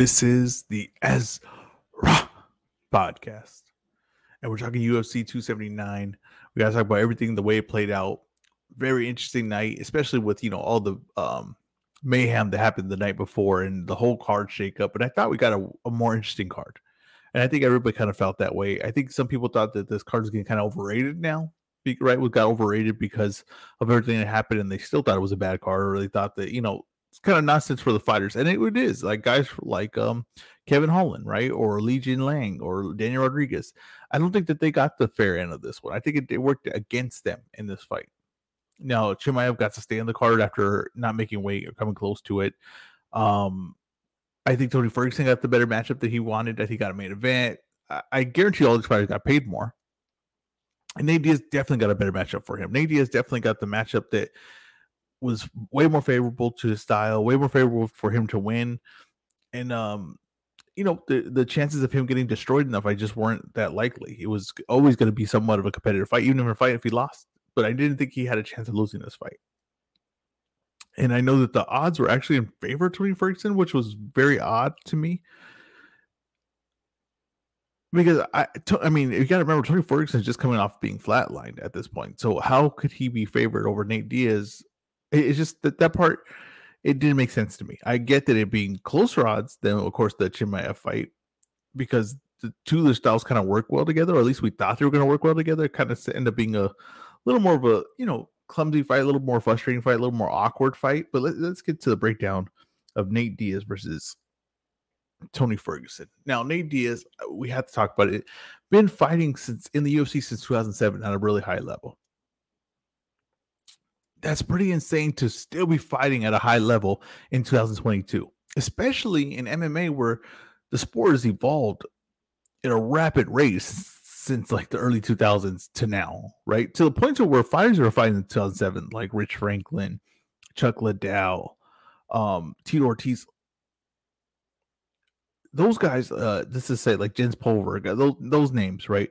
This is the Ezra podcast, and we're talking UFC 279. We got to talk about everything, the way it played out. Very interesting night, especially with you know all the um, mayhem that happened the night before and the whole card shakeup. But I thought we got a, a more interesting card, and I think everybody kind of felt that way. I think some people thought that this card was getting kind of overrated now. Right, we got overrated because of everything that happened, and they still thought it was a bad card, or they thought that you know it's kind of nonsense for the fighters, and it, it is like guys like um Kevin Holland, right, or Li Jingliang, or Daniel Rodriguez. I don't think that they got the fair end of this one. I think it, it worked against them in this fight. Now Chimaev got to stay on the card after not making weight or coming close to it. Um, I think Tony Ferguson got the better matchup that he wanted. Think he got a main event. I, I guarantee all these fighters got paid more. And Nate Diaz definitely got a better matchup for him. Nate Diaz definitely got the matchup that was way more favorable to his style, way more favorable for him to win. And um, you know, the the chances of him getting destroyed enough, I just weren't that likely. It was always going to be somewhat of a competitive fight, even if a fight if he lost. But I didn't think he had a chance of losing this fight. And I know that the odds were actually in favor of Tony Ferguson, which was very odd to me. Because I, I mean, you got to remember Tony Ferguson is just coming off being flatlined at this point. So how could he be favored over Nate Diaz it's just that that part it didn't make sense to me. I get that it being closer odds than, of course, the Chimaev fight because the two of the styles kind of work well together, or at least we thought they were going to work well together. Kind of end up being a little more of a you know clumsy fight, a little more frustrating fight, a little more awkward fight. But let, us get to the breakdown of Nate Diaz versus Tony Ferguson. Now, Nate Diaz, we have to talk about it. Been fighting since in the UFC since 2007 at a really high level that's pretty insane to still be fighting at a high level in 2022, especially in MMA where the sport has evolved at a rapid rate since like the early 2000s to now, right? To the point to where fighters are fighting in 2007, like Rich Franklin, Chuck Liddell, um, Tito Ortiz. Those guys, uh, this is say like Jens Pulver, those those names, right?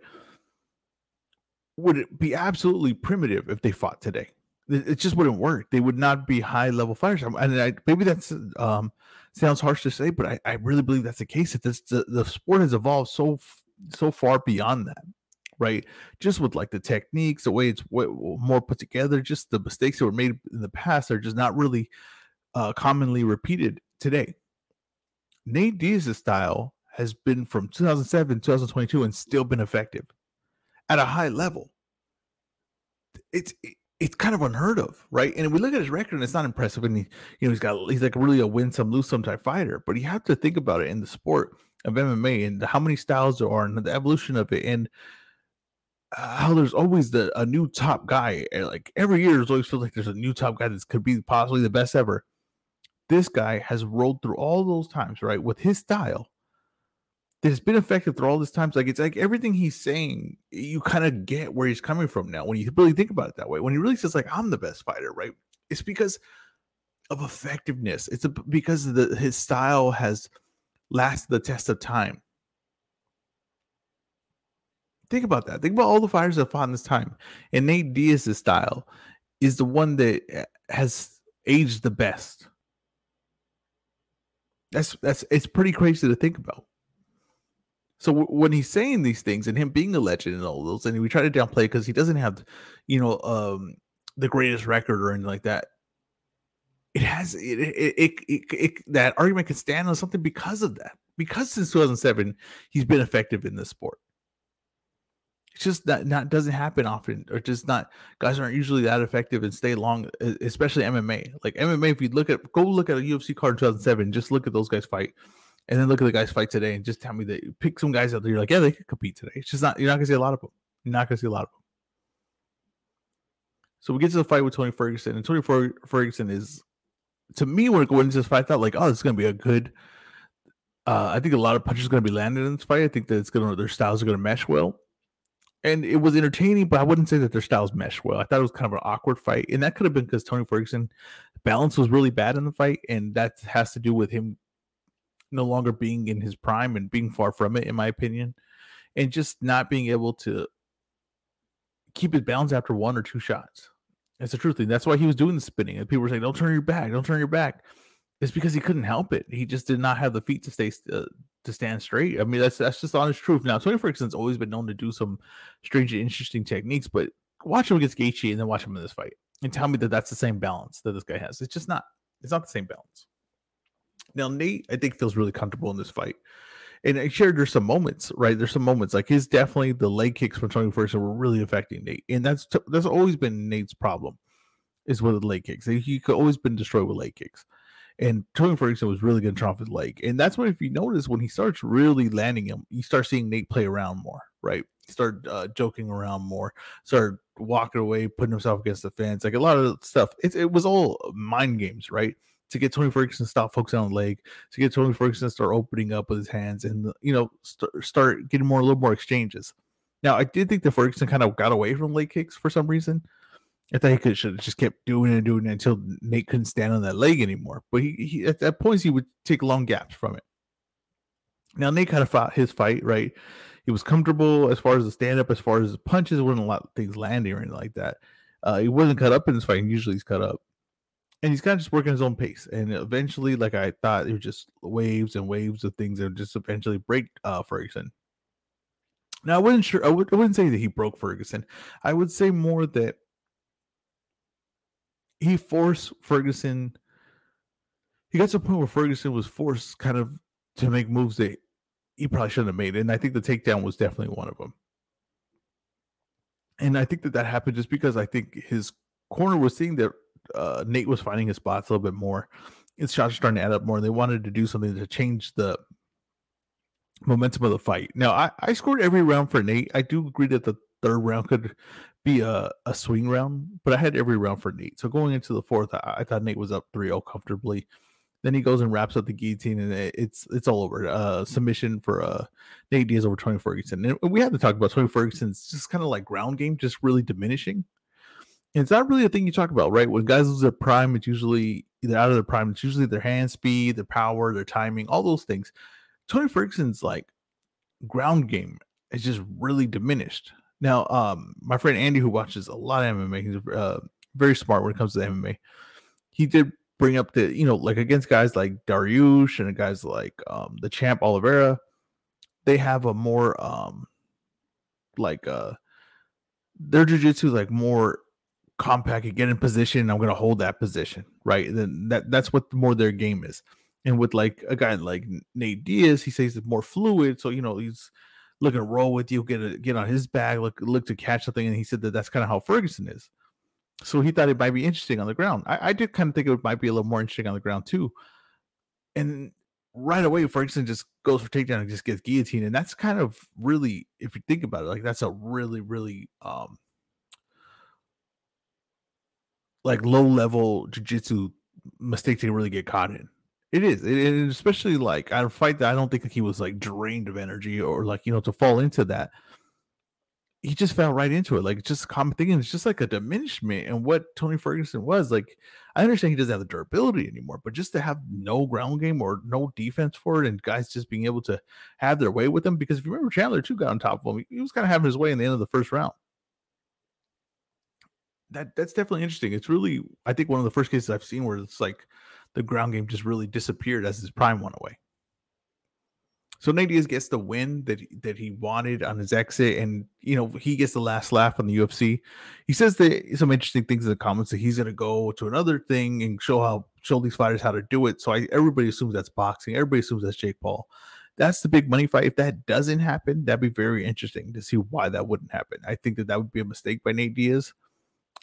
Would it be absolutely primitive if they fought today? It just wouldn't work. They would not be high level fighters. And I, maybe that's um, sounds harsh to say, but I, I really believe that's the case. That this the, the sport has evolved so so far beyond that, right? Just with like the techniques, the way it's more put together, just the mistakes that were made in the past are just not really uh, commonly repeated today. Nate Diaz's style has been from 2007 2022 and still been effective at a high level. It's it's kind of unheard of, right? And we look at his record, and it's not impressive. And he, you know, he's got he's like really a win some, lose some type fighter. But you have to think about it in the sport of MMA and how many styles there are and the evolution of it, and uh, how there's always the a new top guy. Like every year, there's always feels like there's a new top guy that could be possibly the best ever. This guy has rolled through all those times, right, with his style that has been effective through all this times. like it's like everything he's saying, you kind of get where he's coming from now when you really think about it that way. When he really says like I'm the best fighter, right? It's because of effectiveness. It's a, because the his style has lasted the test of time. Think about that. Think about all the fighters that fought in this time. And Nate Diaz's style is the one that eh, has aged the best. That's that's it's pretty crazy to think about. So w- when he's saying these things and him being a legend and all those, and we try to downplay because he doesn't have, you know, um, the greatest record or anything like that. It has it it, it, it, it that argument can stand on something because of that. Because since 2007, he's been effective in this sport. It's just that not doesn't happen often, or just not guys aren't usually that effective and stay long, especially MMA. Like MMA, if you look at go look at a UFC card in 2007, just look at those guys fight and then look at the guys fight today and just tell me that pick some guys out there. You're like, yeah, they could compete today. It's just not you're not gonna see a lot of them. You're not gonna see a lot of them. So we get to the fight with Tony Ferguson, and Tony Ferguson is, to me, when went into this fight, I thought like, oh, this is gonna be a good. Uh, I think a lot of punches are gonna be landed in this fight. I think that it's gonna their styles are gonna mesh well, and it was entertaining, but I wouldn't say that their styles mesh well. I thought it was kind of an awkward fight, and that could have been because Tony Ferguson balance was really bad in the fight, and that has to do with him no longer being in his prime and being far from it, in my opinion, and just not being able to keep his balance after one or two shots. That's the truth. And that's why he was doing the spinning. And people were saying, Don't turn your back, don't turn your back. it's because he couldn't help it. He just did not have the feet to stay uh, to stand straight. I mean, that's that's just honest truth. Now, Tony Ferguson's always been known to do some strange and interesting techniques, but watch him against Gaethje and then watch him in this fight, and tell me that that's the same balance that this guy has. It's just not. It's not the same balance. Now, Nate, I think feels really comfortable in this fight. And I shared there's some moments, right? There's some moments like his definitely the leg kicks from Tony Ferguson were really affecting Nate, and that's that's always been Nate's problem, is with the leg kicks. He could always been destroyed with leg kicks. And Tony Ferguson was really good off his leg. And that's when, if you notice, when he starts really landing him, you start seeing Nate play around more, right? Start uh, joking around more, start walking away, putting himself against the fence, like a lot of stuff. It, it was all mind games, right? To get Tony Ferguson to stop focusing on the leg, to get Tony Ferguson to start opening up with his hands and, you know, st- start getting more, a little more exchanges. Now, I did think that Ferguson kind of got away from leg kicks for some reason. I thought he could should have just kept doing it and doing it until Nate couldn't stand on that leg anymore. But he, he at that point he would take long gaps from it. Now Nate kind of fought his fight, right? He was comfortable as far as the stand up, as far as the punches, wasn't a lot of things landing or anything like that. Uh, he wasn't cut up in this fight. Usually he's cut up. And he's kind of just working his own pace. And eventually, like I thought, it was just waves and waves of things that just eventually break uh, Ferguson. Now, I wasn't sure, I, would, I wouldn't say that he broke Ferguson. I would say more that he forced Ferguson. He got to a point where Ferguson was forced kind of to make moves that he probably shouldn't have made, and I think the takedown was definitely one of them. And I think that that happened just because I think his corner was seeing that uh, Nate was finding his spots a little bit more. His shots are starting to add up more, they wanted to do something to change the momentum of the fight. Now, I, I scored every round for Nate. I do agree that the third round could be a, a swing round, but I had every round for Nate. So going into the fourth, I, I thought Nate was up 3-0 comfortably. Then he goes and wraps up the guillotine, and it, it's it's all over. Uh, submission for uh, Nate Diaz over Tony Ferguson. And we had to talk about Tony Ferguson's just kind of like ground game, just really diminishing. It's not really a thing you talk about, right? When guys lose their prime, it's usually either out of their prime. It's usually their hand speed, their power, their timing, all those things. Tony Ferguson's like ground game is just really diminished. Now, um, my friend Andy, who watches a lot of MMA, he's uh, very smart when it comes to MMA. He did bring up the, you know, like against guys like Dariush and guys like um, the champ Oliveira, they have a more um, like uh, their jujitsu is like more compact. and get in position, I'm going to hold that position, right? Then that that's what more their game is. And with like a guy like Nate Diaz, he says it's more fluid. So you know he's looking to roll with you, get a, get on his back, look look to catch something, and he said that that's kind of how Ferguson is. So he thought it might be interesting on the ground. I, I did kind of think it might be a little more interesting on the ground too. And right away, Ferguson just goes for takedown and just gets guillotine, and that's kind of really, if you think about it, like that's a really really um like low level jiu-jitsu mistake to really get caught in. It is, and especially like I fight that I don't think he was like drained of energy or like you know to fall into that. He just fell right into it, like just common thinking. It's just like a diminishment and what Tony Ferguson was like. I understand he doesn't have the durability anymore, but just to have no ground game or no defense for it, and guys just being able to have their way with him. Because if you remember, Chandler too got on top of him. He was kind of having his way in the end of the first round. That that's definitely interesting. It's really, I think, one of the first cases I've seen where it's like the ground game just really disappeared as his prime went away. So Nate Diaz gets the win that that he wanted on his exit, and you know he gets the last laugh on the UFC. He says that some interesting things in the comments that he's going to go to another thing and show how show these fighters how to do it. So I, everybody assumes that's boxing. Everybody assumes that's Jake Paul. That's the big money fight. If that doesn't happen, that'd be very interesting to see why that wouldn't happen. I think that that would be a mistake by Nate Diaz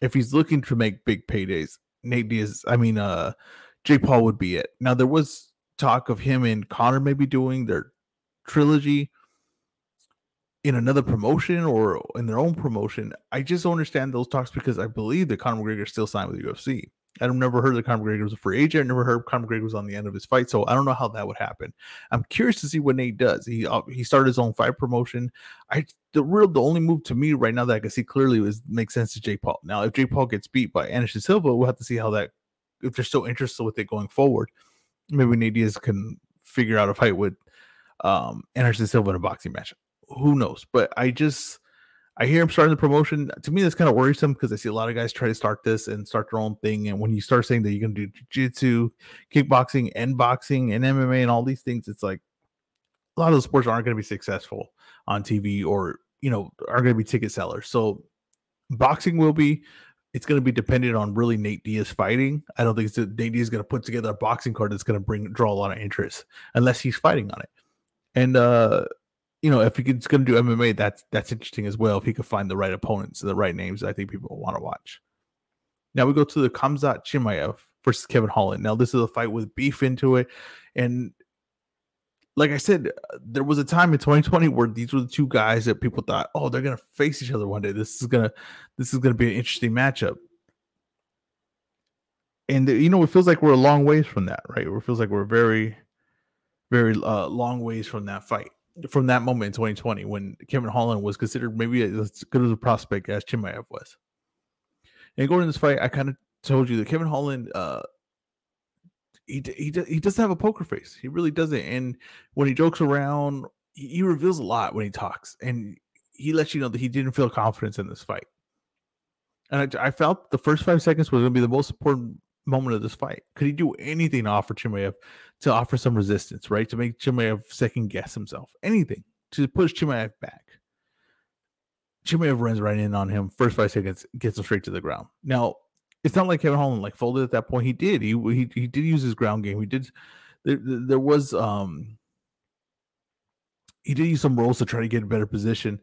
if he's looking to make big paydays. Nate Diaz, I mean, uh, Jake Paul would be it. Now there was talk of him and Conor maybe doing their trilogy in another promotion or in their own promotion. I just don't understand those talks because I believe that Conor McGregor still signed with the UFC. I've never heard that Conor McGregor was a free agent. I never heard Conor McGregor was on the end of his fight, so I don't know how that would happen. I'm curious to see what Nate does. He uh, he started his own fight promotion. I the real the only move to me right now that I can see clearly is makes sense to Jake Paul. Now, if Jake Paul gets beat by Anderson Silva, we'll have to see how that if they're still interested with it going forward, maybe Nate Diaz can figure out a fight with um Anderson Silva in a boxing match. Who knows? But I just I hear him starting the promotion. To me, that's kind of worrisome because I see a lot of guys try to start this and start their own thing. And when you start saying that you're going to do jiu-jitsu, kickboxing, and boxing, and MMA, and all these things, it's like a lot of the sports aren't going to be successful on TV or you know are going to be ticket sellers. So boxing will be. It's going to be dependent on really Nate Diaz fighting. I don't think Nate Diaz is going to put together a boxing card that's going to bring draw a lot of interest unless he's fighting on it. And uh you know, if he's going to do MMA, that's that's interesting as well. If he could find the right opponents, the right names, I think people will want to watch. Now we go to the Khamzat Chimaev versus Kevin Holland. Now this is a fight with beef into it, and like I said, there was a time in 2020 where these were the two guys that people thought, oh, they're gonna face each other one day. This is gonna this is gonna be an interesting matchup. And you know, it feels like we're a long ways from that, right? It feels like we're very, very uh, long ways from that fight from that moment in 2020 when Kevin Holland was considered maybe as good as a prospect as Chimaev was. And going to this fight, I kind of told you that Kevin Holland, uh, he he he doesn't have a poker face. He really doesn't. And when he jokes around, he, he reveals a lot when he talks, and he lets you know that he didn't feel confidence in this fight. And I, I felt the first five seconds was going to be the most important moment of this fight. Could he do anything to offer Chimaev to offer some resistance, right? To make Chimaev second guess himself, anything to push Chimaev back. Chimaev runs right in on him. First five seconds, gets him straight to the ground. Now, it's not like Kevin Holland like folded at that point. He did. He he, he did use his ground game. He did. There, there was um. He did use some rolls to try to get a better position,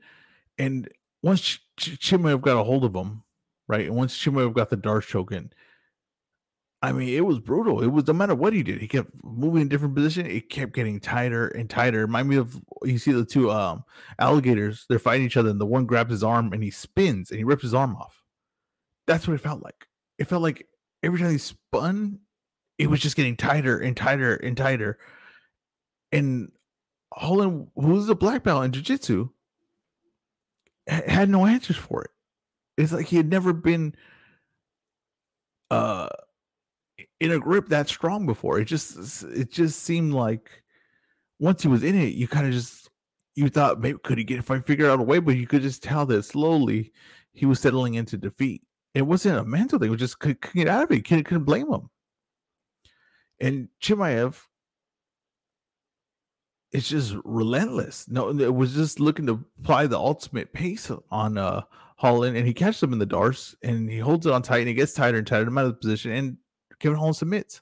and once Ch- Ch- Chimaev got a hold of him, right, and once Chimaev got the D'Arce choke in, I mean, it was brutal. It was no matter what he did, he kept moving in different position. It kept getting tighter and tighter. Remind me of you see the two um, alligators. They're fighting each other, and the one grabs his arm and he spins and he rips his arm off. That's what it felt like. It felt like every time he spun, it was just getting tighter and tighter and tighter. And Holland, who's a black belt in jiu-jitsu, had no answers for it. It's like he had never been uh in a grip that strong before. It just it just seemed like once he was in it, you kind of just you thought maybe could he get if I figure out a way, but you could just tell that slowly he was settling into defeat. It wasn't a mental thing; it was just could, could get out of it. Couldn't, couldn't blame him. And Chimaev it's just relentless. No, it was just looking to apply the ultimate pace on uh Holland, and he catches him in the D'Arce, and he holds it on tight, and he gets tighter and tighter, no matter the position. And Kevin Holland submits.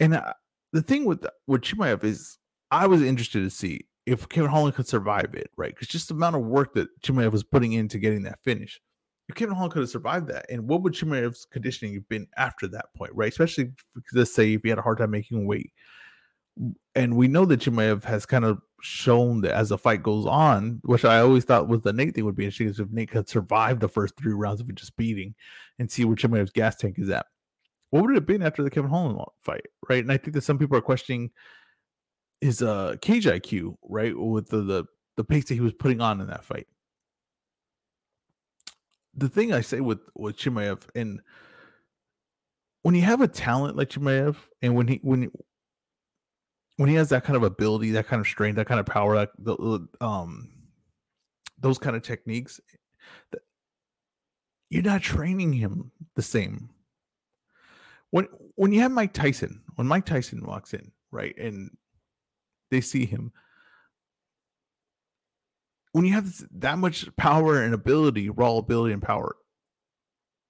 And uh, the thing with with Chimaev is, I was interested to see if Kevin Holland could survive it, right? Because just the amount of work that Chimaev was putting into getting that finish, if Kevin Holland could have survived that, and what would Chimaev's conditioning have been after that point, right? Especially let's say if he had a hard time making weight, and we know that Chimaev has kind of shown that as the fight goes on, which I always thought was the Nate thing would be interesting is if Nate could survive the first three rounds of just beating and see where Chimaev's gas tank is at what would it have been after the Kevin Holland fight, right? And I think that some people are questioning his uh cage IQ, right, with the the, the pace that he was putting on in that fight. The thing I say with with Chimaev, and when you have a talent like Chimaev, and when he when when he has that kind of ability, that kind of strength, that kind of power, that the, um those kind of techniques, that you're not training him the same when when you have Mike Tyson, when Mike Tyson walks in, right, and they see him, when you have that much power and ability, raw ability and power,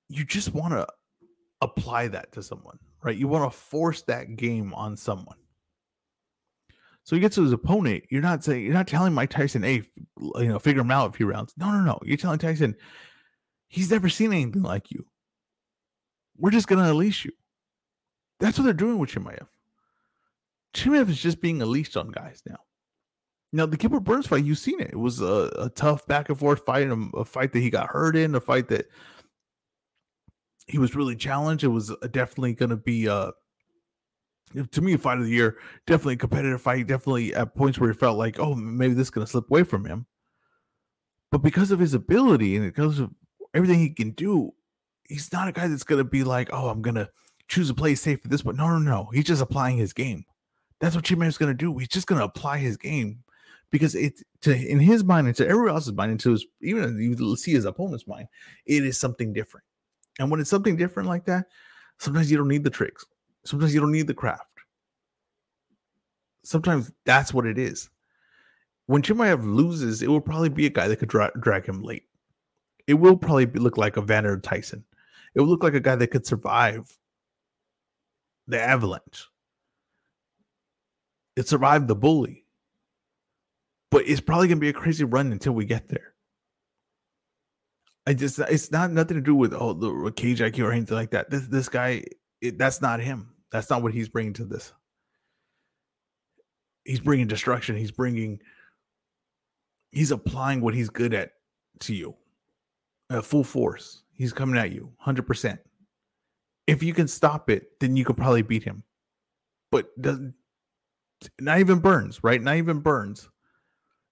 you just want to apply that to someone, right? You want to force that game on someone. So he gets to his opponent. You're not saying you're not telling Mike Tyson, "Hey, you know, figure him out a few rounds." No, no, no. You're telling Tyson, he's never seen anything like you. We're just gonna unleash you. That's what they're doing with Chimaev. Chimaev is just being unleashed on guys now. Now the Gilbert Burns fight, you've seen it. It was a, a tough back and forth fight, a, a, fight that he got hurt in, a fight that he was really challenged. It was definitely going to be, uh, to me, a fight of the year. Definitely a competitive fight. Definitely at points where he felt like, oh, maybe this is going to slip away from him. But because of his ability and because of everything he can do, he's not a guy that's going to be like, oh, I'm going to choose to play safe at this point. No, no, no. He's just applying his game. That's what Chimaev's going to do. He's just going to apply his game because it's to in his mind and to everyone else's mind, and to his, even you see his opponent's mind, it is something different. And when it's something different like that, sometimes you don't need the tricks. Sometimes you don't need the craft. Sometimes that's what it is. When Chimaev loses, it will probably be a guy that could dra- drag him late. It will probably be, look like a Vander Tyson. It will look like a guy that could survive the avalanche. It survived the bully. But it's probably gonna be a crazy run until we get there. I just it's not nothing to do with oh the cage IQ or anything like that. This this guy, it, that's not him. That's not what he's bringing to this. He's bringing destruction. He's bringing. He's applying what he's good at to you, at full force. He's coming at you, hundred percent. If you can stop it, then you could probably beat him. But doesn't not even Burns, right? Not even Burns.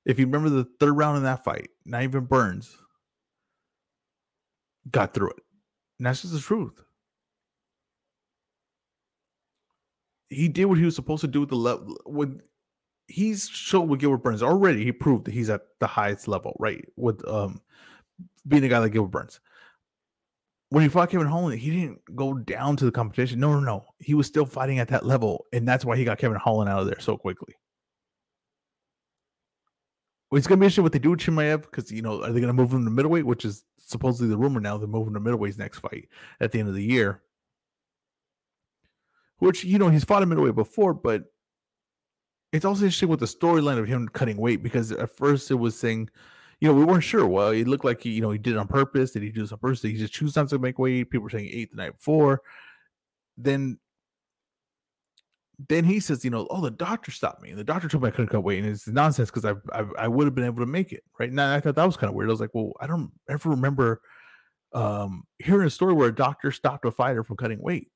If you remember the third round in that fight, not even Burns got through it. And that's just the truth. He did what he was supposed to do with the level. When he's showed with Gilbert Burns already, he proved that he's at the highest level, right? With um being a guy like Gilbert Burns. When he fought Kevin Holland, he didn't go down to the competition. No, no, no. He was still fighting at that level, and that's why he got Kevin Holland out of there so quickly. It's gonna be interesting what they do with Chimaev because you know are they gonna move him to middleweight, which is supposedly the rumor now. They're moving to middleweight's next fight at the end of the year. Which you know he's fought a middleweight before, but it's also interesting with the storyline of him cutting weight because at first it was saying, you know, we weren't sure. Well, it looked like he, you know, he did it on purpose. Did he do this on purpose? Did he just choose not to make weight? People were saying eight the night before. Then then he says, you know, oh, the doctor stopped me. The doctor told me I couldn't cut weight. And it's nonsense because I, I, I would have been able to make it. Right now, I thought that was kind of weird. I was like, well, I don't ever remember um, hearing a story where a doctor stopped a fighter from cutting weight.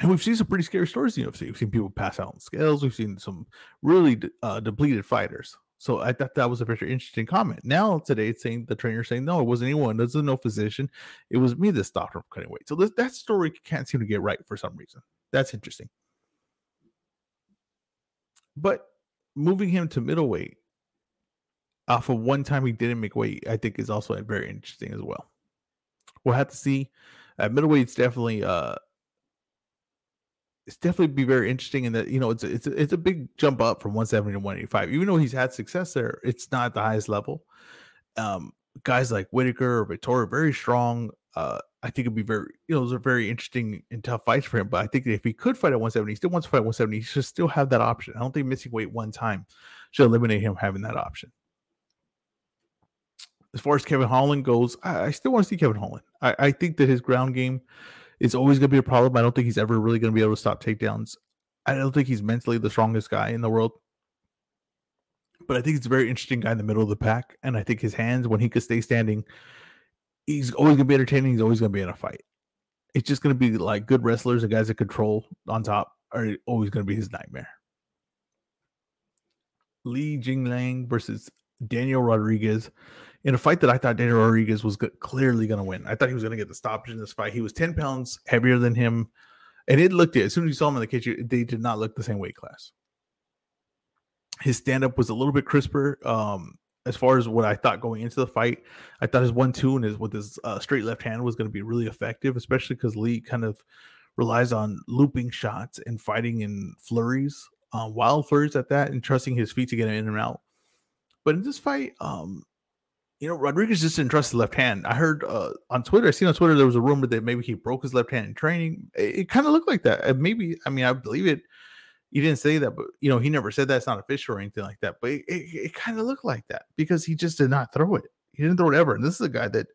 And we've seen some pretty scary stories in UFC. We've seen people pass out on scales. We've seen some really uh, depleted fighters. So I thought that was a very interesting comment. Now today, it's saying the trainer saying no, it wasn't anyone. There's no physician. It was me that stopped from cutting weight. So this, that story can't seem to get right for some reason. That's interesting. But moving him to middleweight off of one time he didn't make weight, I think is also very interesting as well. We'll have to see. At middleweight, it's definitely uh it's definitely be very interesting in that you know it's it's it's a big jump up from 170 to 185. Even though he's had success there, it's not the highest level. Um, guys like Whittaker or Vettori, very strong. Uh, I think it'd be very, you know, those are very interesting and tough fights for him. But I think if he could fight at 170, he still wants to fight 170, he should still have that option. I don't think missing weight one time should eliminate him having that option. As far as Kevin Holland goes, I, I still want to see Kevin Holland. I, I think that his ground game is always going to be a problem. I don't think he's ever really going to be able to stop takedowns. I don't think he's mentally the strongest guy in the world. But I think he's a very interesting guy in the middle of the pack. And I think his hands, when he could stay standing, he's always gonna be entertaining. He's always gonna be in a fight. It's just gonna be like good wrestlers and guys that control on top are always gonna be his nightmare. Li Jingliang versus Daniel Rodriguez in a fight that I thought Daniel Rodriguez was clearly going to win. I thought he was going to get the stoppage in this fight. He was 10 pounds heavier than him. And it looked it as soon as you saw him in the cage, they did not look the same weight class. His stand up was a little bit crisper. Um, as far as what I thought going into the fight, I thought his one two and his with his uh, straight left hand was going to be really effective, especially because Lee kind of relies on looping shots and fighting in flurries, uh, wild flurries at that, and trusting his feet to get him in and out. But in this fight, um, you know, Rodriguez just didn't trust the left hand. I heard uh, on Twitter, I seen on Twitter there was a rumor that maybe he broke his left hand in training. It, it kind of looked like that. maybe, I mean, I believe it he didn't say that, but you know, he never said that's not official or anything like that. But it, it, it kind of looked like that because he just did not throw it. He didn't throw it ever. And this is a guy that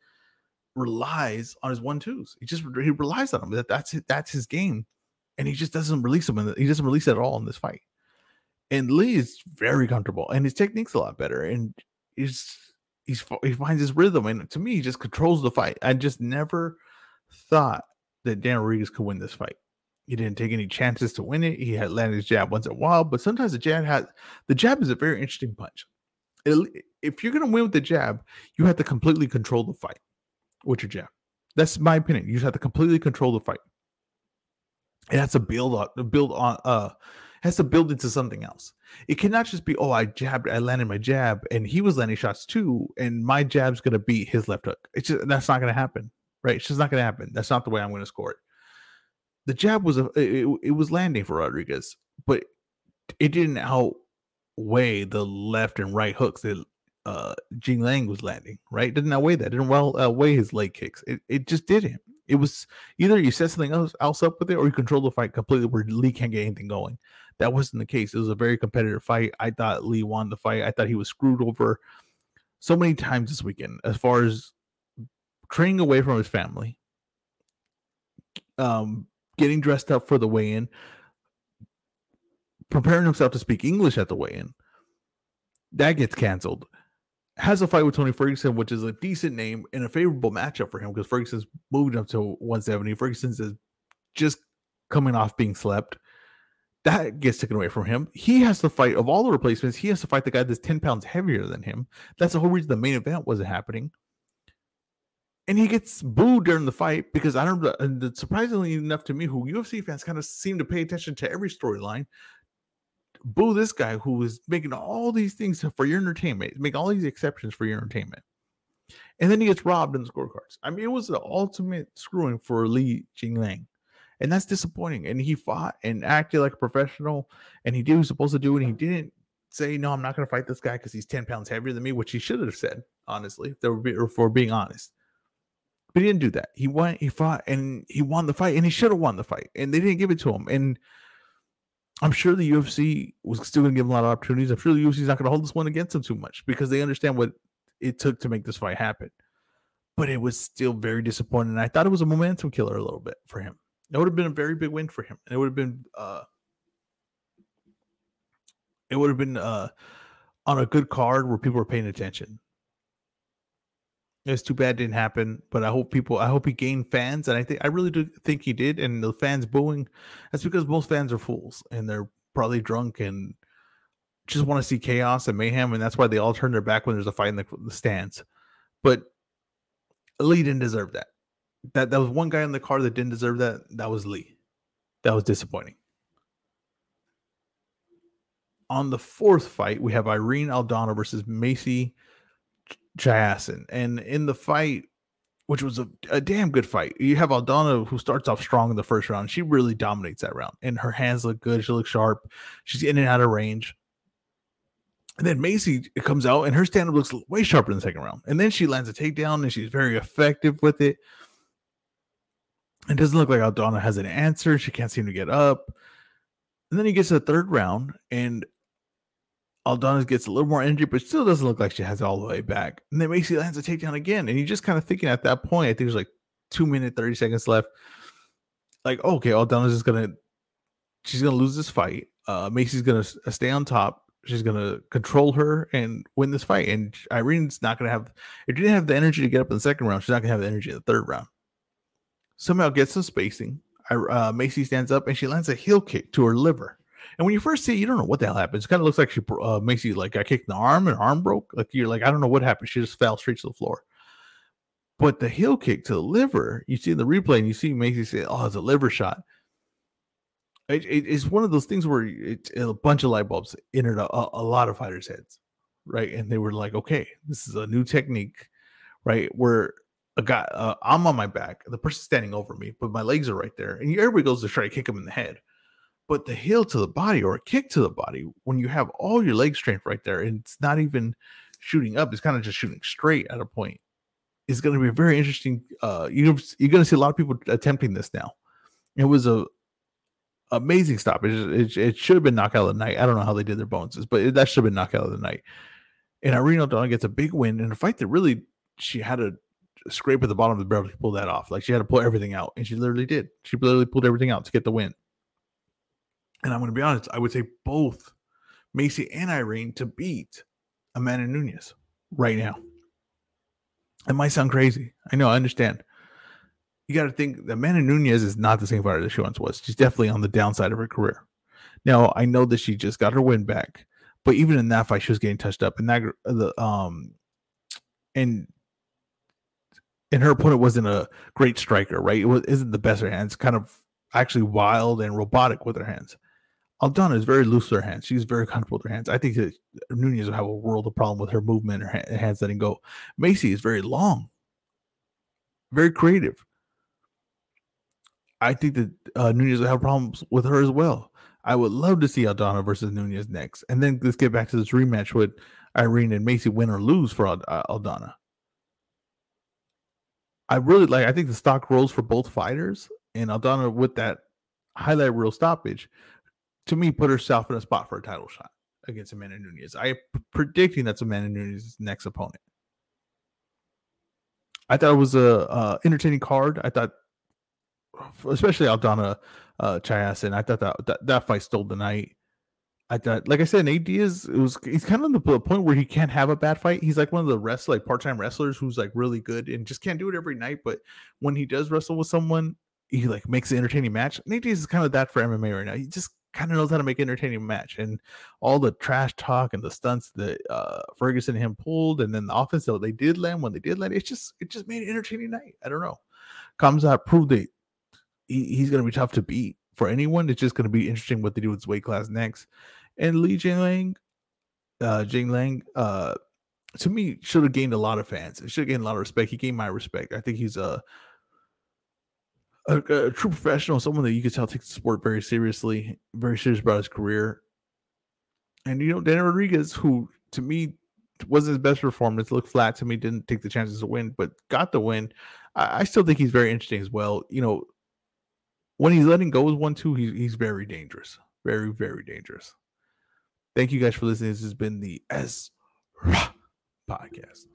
relies on his one twos. He just he relies on them. That that's it, that's his game, and he just doesn't release them. he doesn't release it at all in this fight. And Lee is very comfortable, and his technique's a lot better. And he's he's he finds his rhythm, and to me, he just controls the fight. I just never thought that Dan Rodriguez could win this fight. He didn't take any chances to win it. He had landed his jab once in a while, but sometimes the jab has the jab is a very interesting punch. It, if you're gonna win with the jab, you have to completely control the fight with your jab. That's my opinion. You just have to completely control the fight. It has to build on build on uh has to build into something else. It cannot just be, oh, I jabbed, I landed my jab, and he was landing shots too, and my jab's gonna beat his left hook. It's just that's not gonna happen, right? It's just not gonna happen. That's not the way I'm gonna score it. The jab was a it, it was landing for Rodriguez, but it didn't outweigh the left and right hooks that uh Jing Liang was landing, right? Didn't outweigh that, didn't well outweigh his leg kicks. It, it just didn't. It was either you set something else, else up with it or you control the fight completely where Lee can't get anything going. That wasn't the case. It was a very competitive fight. I thought Lee won the fight. I thought he was screwed over so many times this weekend as far as training away from his family, um, getting dressed up for the weigh in, preparing himself to speak English at the weigh in. That gets canceled has a fight with Tony Ferguson, which is a decent name and a favorable matchup for him because Ferguson's moved up to 170. Ferguson's is just coming off being slept. That gets taken away from him. He has to fight of all the replacements. He has to fight the guy that's 10 pounds heavier than him. That's the whole reason the main event wasn't happening. And he gets booed during the fight because I don't know. Surprisingly enough to me, who UFC fans kind of seem to pay attention to every storyline, boo this guy who is making all these things for your entertainment, make all these exceptions for your entertainment. And then he gets robbed in the scorecards. I mean, it was the ultimate screwing for Li Jingliang. And that's disappointing. And he fought and acted like a professional and he did what he was supposed to do. And he didn't say, No, I'm not going to fight this guy because he's 10 pounds heavier than me, which he should have said, honestly, for being honest. But he didn't do that. He went, he fought, and he won the fight, and he should have won the fight. And they didn't give it to him. And I'm sure the UFC was still going to give him a lot of opportunities. I'm sure the UFC is not going to hold this one against him too much because they understand what it took to make this fight happen. But it was still very disappointing. And I thought it was a momentum killer a little bit for him. It would have been a very big win for him. And it would have been uh it would have been uh on a good card where people were paying attention. It's too bad it didn't happen, but I hope people. I hope he gained fans, and I think I really do think he did. And the fans booing, that's because most fans are fools and they're probably drunk and just want to see chaos and mayhem, and that's why they all turn their back when there's a fight in the, the stands. But Lee didn't deserve that. That that was one guy in the car that didn't deserve that. That was Lee. That was disappointing. On the fourth fight, we have Irene Aldana versus Macy Chiasson. And in the fight, which was a, a damn good fight, you have Aldana who starts off strong in the first round. She really dominates that round, and her hands look good. She looks sharp. She's in and out of range. And then Macy comes out, and her stand up looks way sharper in the second round. And then she lands a takedown, and she's very effective with it. It doesn't look like Aldana has an answer. She can't seem to get up. And then he gets to the third round, and Aldana gets a little more energy, but still doesn't look like she has it all the way back. And then Macy lands a takedown again. And you're just kind of thinking at that point, I think there's like two minute, 30 seconds left. Like, okay, Aldana's just gonna she's gonna lose this fight. Uh Macy's gonna stay on top. She's gonna control her and win this fight. And Irene's not gonna have if she didn't have the energy to get up in the second round, she's not gonna have the energy in the third round. Somehow gets some spacing. Uh, Macy stands up and she lands a heel kick to her liver. And when you first see it, you don't know what the hell happened. It kind of looks like she uh, you like I kicked in the arm and arm broke. Like you're like, I don't know what happened. She just fell straight to the floor. But the heel kick to the liver, you see in the replay and you see Macy say, Oh, it's a liver shot. It, it, it's one of those things where it, a bunch of light bulbs entered a, a lot of fighters' heads, right? And they were like, okay, this is a new technique, right? Where a guy, uh, I'm on my back, the person's standing over me, but my legs are right there, and everybody goes to try to kick him in the head. But the heel to the body or a kick to the body, when you have all your leg strength right there, and it's not even shooting up, it's kind of just shooting straight at a point, is going to be a very interesting. Uh, you you're going to see a lot of people attempting this now. It was a amazing stop. It, it, it, should have been knockout of the night. I don't know how they did their bonuses, but it, that should have been knockout of the night. And Irene Aldana gets a big win in a fight that really she had to scrape at the bottom of the barrel to pull that off. Like she had to pull everything out, and she literally did. She literally pulled everything out to get the win and I'm going to be honest, I would say both Macy and Irene to beat Amanda Nunes right now. It might sound crazy. I know, I understand. You got to think that Amanda Nunes is not the same fighter that she once was. She's definitely on the downside of her career. Now, I know that she just got her win back, but even in that fight, she was getting touched up. And that, the, um, and, and her opponent wasn't a great striker, right? It was, isn't the best of her hands, kind of actually wild and robotic with her hands. Aldana is very loose with her hands. She's very comfortable with her hands. I think that Nunes will have a world of problem with her movement, her hands letting go. Macy is very long, very creative. I think that uh, Nunes will have problems with her as well. I would love to see Aldana versus Nunes next, and then let's get back to this rematch with Irene and Macy, win or lose for uh, Aldana. I really like. I think the stock rose for both fighters, and Aldana with that highlight reel stoppage to me, put herself in a spot for a title shot against Amanda Nunes. I am predicting that's Amanda Nunes' next opponent. I thought it was a uh, entertaining card. I thought, especially Aldana uh, Chiasson, I thought that, that that fight stole the night. I thought, like I said, Nate Diaz, it was he's kind of the point where he can't have a bad fight. He's like one of the rest like part time wrestlers who's like really good and just can't do it every night. But when he does wrestle with someone, he like makes an entertaining match. Nate Diaz is kind of that for MMA right now. He just kind of knows how to make entertaining match. And all the trash talk and the stunts that uh, Ferguson and him pulled, and then the offense that they did land when they did land, it's just it just made an entertaining night. I don't know. Khamzat proved that he, he's going to be tough to beat for anyone. It's just going to be interesting what they do with his weight class next. And Li Jingliang, uh, Jing Lang, uh, to me, should have gained a lot of fans. It should have gained a lot of respect. He gained my respect. I think he's a a, a, true professional, someone that you could tell takes the sport very seriously, very serious about his career. And you know, Daniel Rodriguez, who to me wasn't his best performance, looked flat to me, didn't take the chances to win, but got the win. I, I still think he's very interesting as well. You know, when he's letting go with one two, he's he's very dangerous, very very dangerous. Thank you guys for listening. This has been the S podcast.